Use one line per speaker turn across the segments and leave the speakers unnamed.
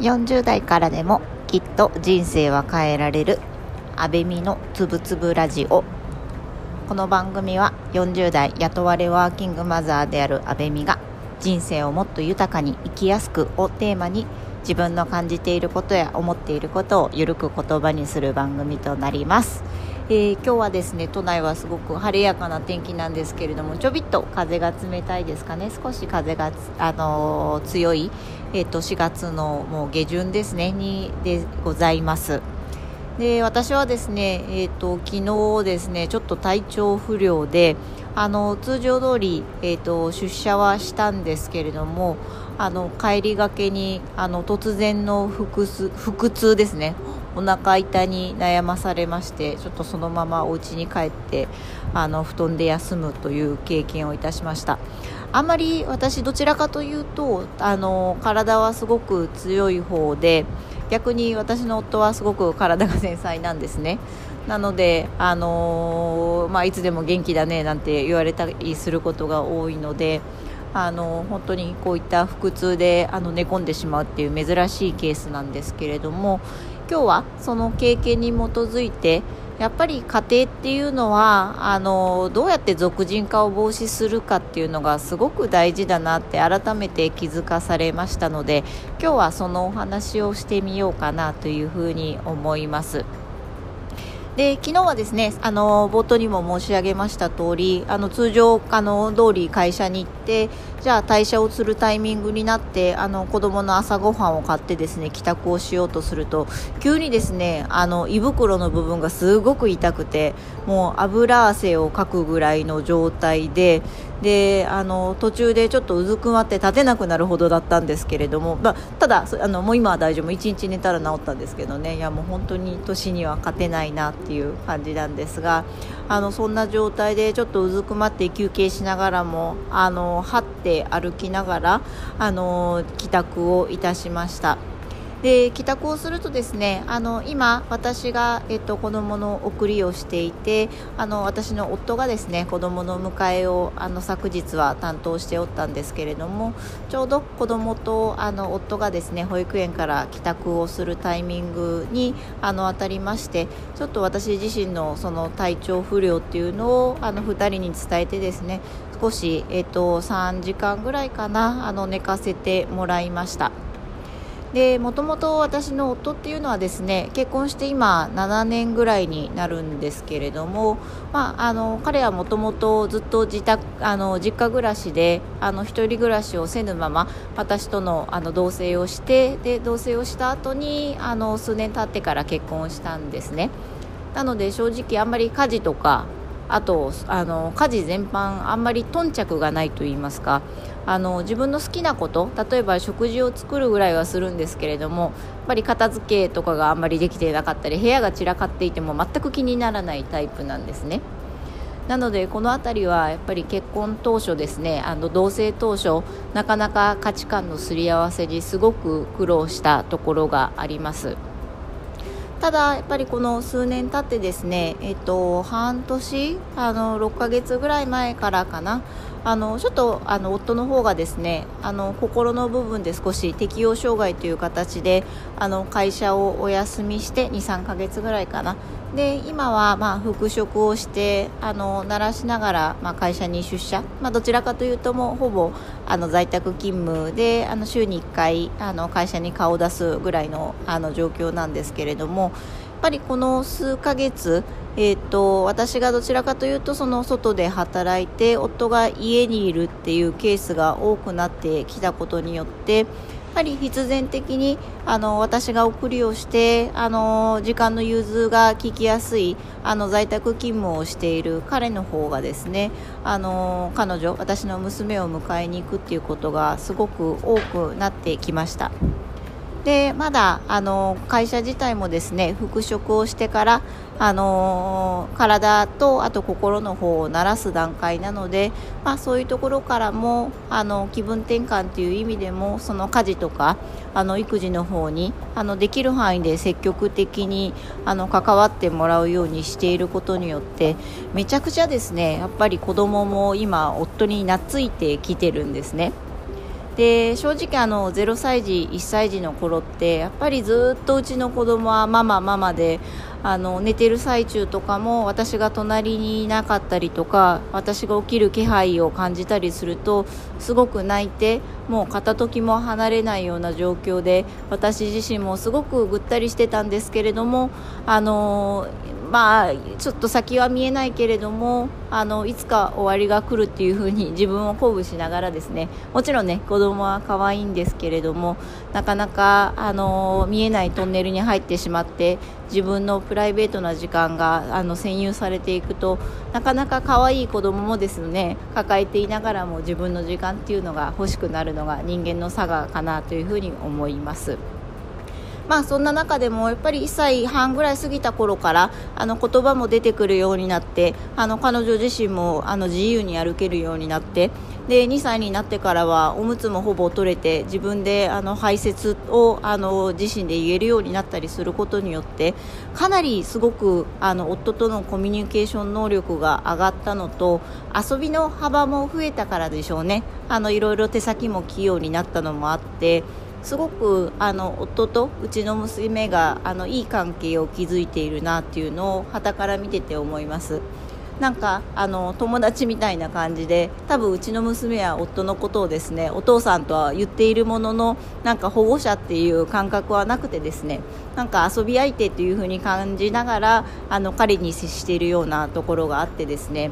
40代からでもきっと人生は変えられる安倍美のつぶつぶラジオ。この番組は40代雇われワーキングマザーである安倍美が人生をもっと豊かに生きやすくをテーマに自分の感じていることや思っていることをゆるく言葉にする番組となります。えー、今日はですね都内はすごく晴れやかな天気なんですけれどもちょびっと風が冷たいですかね。少し風が、あのー、強い、えーと、4月のもう下旬ですねにでございます。で私はですね、えーと、昨日ですねちょっと体調不良であの通常通り、えーと出社はしたんですけれどもあの帰りがけにあの突然の腹痛ですね。お腹痛に悩まされましてちょっとそのままお家に帰ってあの布団で休むという経験をいたしました。あまり私どちらかというとあの体はすごく強い方で逆に私の夫はすごく体が繊細なんですね。なので、あのー、まあ、いつでも元気だねなんて言われたりすることが多いのであの本当にこういった腹痛であの寝込んでしまうっていう珍しいケースなんですけれども今日はその経験に基づいてやっぱり家庭っていうのはあのどうやって俗人化を防止するかっていうのがすごく大事だなって改めて気づかされましたので今日はそのお話をしてみようかなというふうに思います。で昨日はですねあの冒頭にも申し上げました通りあの通常あの通り会社に行ってじゃあ退社をするタイミングになってあの子供の朝ごはんを買ってですね帰宅をしようとすると急にですねあの胃袋の部分がすごく痛くてもう油汗をかくぐらいの状態でであの途中でちょっとうずくまって立てなくなるほどだったんですけれども、まあ、ただあのもう今は大丈夫1日寝たら治ったんですけどねいやもう本当に年には勝てないなっていう感じなんですがあのそんな状態でちょっとうずくまって休憩しながらもあの張って歩きながらあの帰宅をいたしました。で帰宅をするとですねあの今、私が、えっと、子供の送りをしていてあの私の夫がですね子供の迎えをあの昨日は担当しておったんですけれどもちょうど子供とあの夫がですね保育園から帰宅をするタイミングにあの当たりましてちょっと私自身のその体調不良っていうのをあの2人に伝えてですね少し、えっと、3時間ぐらいかなあの寝かせてもらいました。でもともと私の夫っていうのはですね結婚して今7年ぐらいになるんですけれども、まあ、あの彼はもともとずっと自宅あの実家暮らしであの一人暮らしをせぬまま私とのあの同棲をしてで同棲をした後にあの数年経ってから結婚したんですね。なので正直あんまり家事とかあとあの家事全般あんまり頓着がないと言いますかあの自分の好きなこと例えば食事を作るぐらいはするんですけれどもやっぱり片付けとかがあんまりできていなかったり部屋が散らかっていても全く気にならないタイプなんですね。なのでこの辺りはやっぱり結婚当初ですねあの同棲当初なかなか価値観のすり合わせにすごく苦労したところがあります。ただやっぱりこの数年経ってですね、えっと、半年あの6ヶ月ぐらい前からかな。あのちょっとあの夫の方がですねあの心の部分で少し適応障害という形であの会社をお休みして23ヶ月ぐらいかな。で今はまあ復職をしてあの鳴らしながら、まあ、会社に出社、まあ、どちらかというともほぼあの在宅勤務であの週に1回あの会社に顔を出すぐらいのあの状況なんですけれどもやっぱりこの数ヶ月えーと、私がどちらかというとその外で働いて夫が家にいるっていうケースが多くなってきたことによってやはり必然的にあの私が送りをしてあの時間の融通が利きやすいあの在宅勤務をしている彼の方がですねあの彼女私の娘を迎えに行くっていうことがすごく多くなってきました。でまだあの会社自体もですね復職をしてからあの体とあと心の方を慣らす段階なので、まあ、そういうところからもあの気分転換という意味でもその家事とかあの育児の方にあのできる範囲で積極的にあの関わってもらうようにしていることによってめちゃくちゃですねやっぱり子供も今夫に懐いてきてるんですね。で正直あの0歳児1歳児の頃ってやっぱりずっとうちの子供はママママであの寝てる最中とかも私が隣にいなかったりとか私が起きる気配を感じたりするとすごく泣いてもう片時も離れないような状況で私自身もすごくぐったりしてたんですけれどもあのまあちょっと先は見えないけれどもあのいつか終わりが来るっていう風に 自分を鼓舞しながらですねもちろんね子供は可愛いんですけれどもなかなかあの見えないトンネルに入ってしまって自分のプライベートな時間があの占有されていくとなかなか可愛い子供もですね抱えていながらも自分の時間っていうのが欲しくなるのが人間の差がかなというふうに思います。まあそんな中でもやっぱり1歳半ぐらい過ぎた頃からあの言葉も出てくるようになってあの彼女自身もあの自由に歩けるようになってで2歳になってからはおむつもほぼ取れて自分であの排泄をあの自身で言えるようになったりすることによってかなりすごくあの夫とのコミュニケーション能力が上がったのと遊びの幅も増えたからでしょうね。あのいろいろ手先も器用になったのもあってすごくあの夫とうちの娘があのいい関係を築いているなっていうのを傍から見てて思います。なんかあの友達みたいな感じで多分うちの娘は夫のことをですねお父さんとは言っているもののなんか保護者っていう感覚はなくてですねなんか遊び相手という風に感じながらあの彼に接しているようなところがあってですね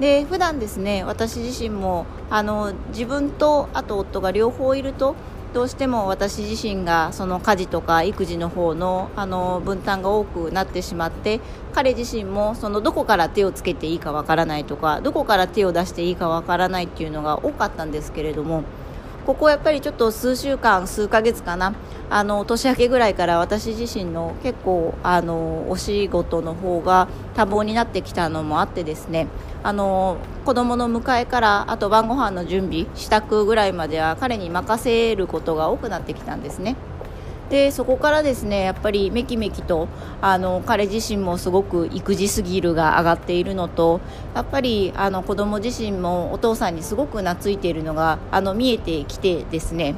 で普段ですね私自身もあの自分とあと夫が両方いるとどうしても私自身がその家事とか育児の方のあの分担が多くなってしまって彼自身もそのどこから手をつけていいかわからないとかどこから手を出していいかわからないっていうのが多かったんですけれどもここやっぱりちょっと数週間数ヶ月かなあの年明けぐらいから私自身の結構あのお仕事の方が多忙になってきたのもあってですねあの子供の迎えからあと晩ご飯の準備支度ぐらいまでは彼に任せることが多くなってきたんですね。でそこからですねやっぱりめきめきとあの彼自身もすごく育児スギルが上がっているのとやっぱりあの子供自身もお父さんにすごく懐いているのがあの見えてきてですね。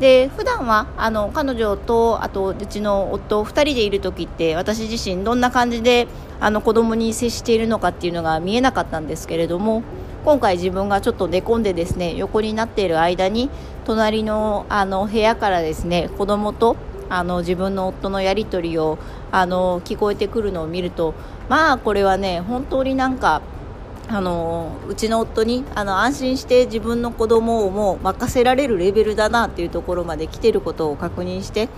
で普段はあの彼女とあとうちの夫2人でいる時って私自身どんな感じであの子供に接しているのかっていうのが見えなかったんですけれども今回自分がちょっと寝込んでですね横になっている間に隣のあの部屋からですね子供とあの自分の夫のやり取りをあの聞こえてくるのを見るとまあこれはね本当になんかあのうちの夫にあの安心して自分の子供をもう任せられるレベルだなっていうところまで来てることを確認して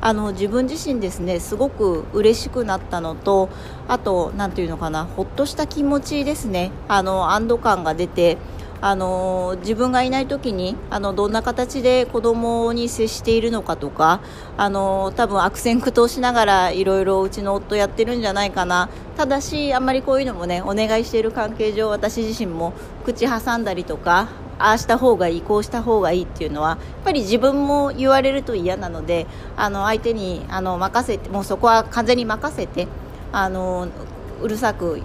あの自分自身ですねすごく嬉しくなったのとあと何ていうのかなほっとした気持ちですね。あの安堵感が出てあの自分がいない時にあのどんな形で子供に接しているのかとかあの多分悪戦苦闘しながらいろいろうちの夫やってるんじゃないかな。ただしあんまりこういうのもねお願いしている関係上私自身も口挟んだりとかああした方がいいこうした方がいいっていうのはやっぱり自分も言われると嫌なのであの相手にあの任せてもうそこは完全に任せてあのうるさく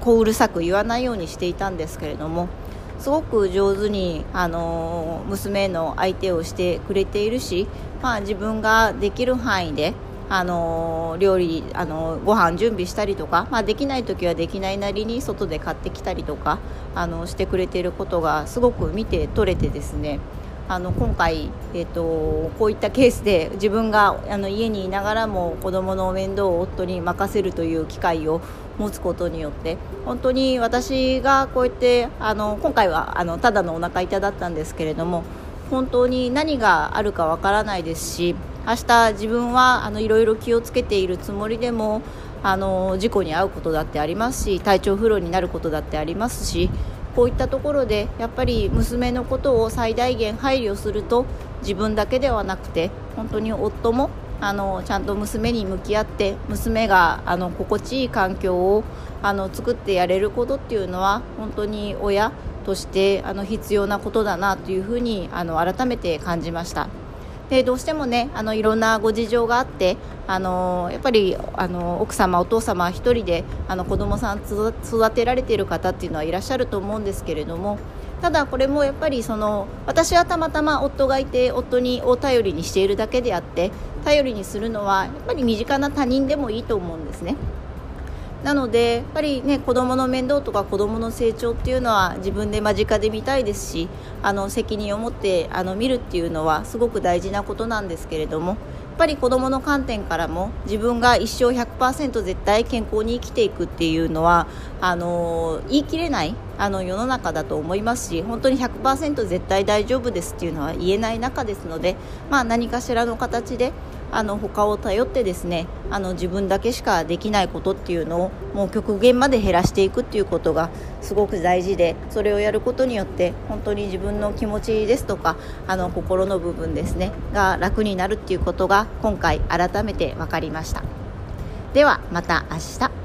こううるさく言わないようにしていたんですけれどもすごく上手に、あの娘の相手をしてくれているし、まあ、自分ができる範囲で、あの料理、あのご飯準備したりとか、まあ、できない時はできないなりに外で買ってきたりとかあのしてくれていることがすごく見て取れてですねあの今回、えーと、こういったケースで自分があの家にいながらも子どもの面倒を夫に任せるという機会を持つことによって本当に私がこうやってあの今回はあのただのお腹痛だったんですけれども本当に何があるかわからないですし明日自分はあのいろいろ気をつけているつもりでもあの事故に遭うことだってありますし体調不良になることだってありますしこういったところでやっぱり娘のことを最大限配慮すると自分だけではなくて本当に夫もあのちゃんと娘に向き合って娘があの心地いい環境をあの作ってやれることっていうのは本当に親としてあの必要なことだなというふうにあの改めて感じました。でどうしてもねあのいろんなご事情があってあのやっぱりあの奥様お父様一人であの子供さん育てられている方っていうのはいらっしゃると思うんですけれどもただこれもやっぱりその私はたまたま夫がいて夫にを頼りにしているだけであって頼りにするのはやっぱり身近な他人でもいいと思うんですね。なのでやっぱりね子供の面倒とか子供の成長っていうのは自分で間近で見たいですしあの責任を持ってあの見るっていうのはすごく大事なことなんですけれどもやっぱり子供の観点からも自分が一生100%絶対健康に生きていくっていうのはあの言い切れないあの世の中だと思いますし本当に100%絶対大丈夫ですっていうのは言えない中ですので、まあ、何かしらの形であの他を頼ってですねあの自分だけしかできないことっていうのをもう極限まで減らしていくっていうことがすごく大事でそれをやることによって本当に自分の気持ちですとかあの心の部分ですねが楽になるっていうことが今回改めて分かりました。ではまた明日。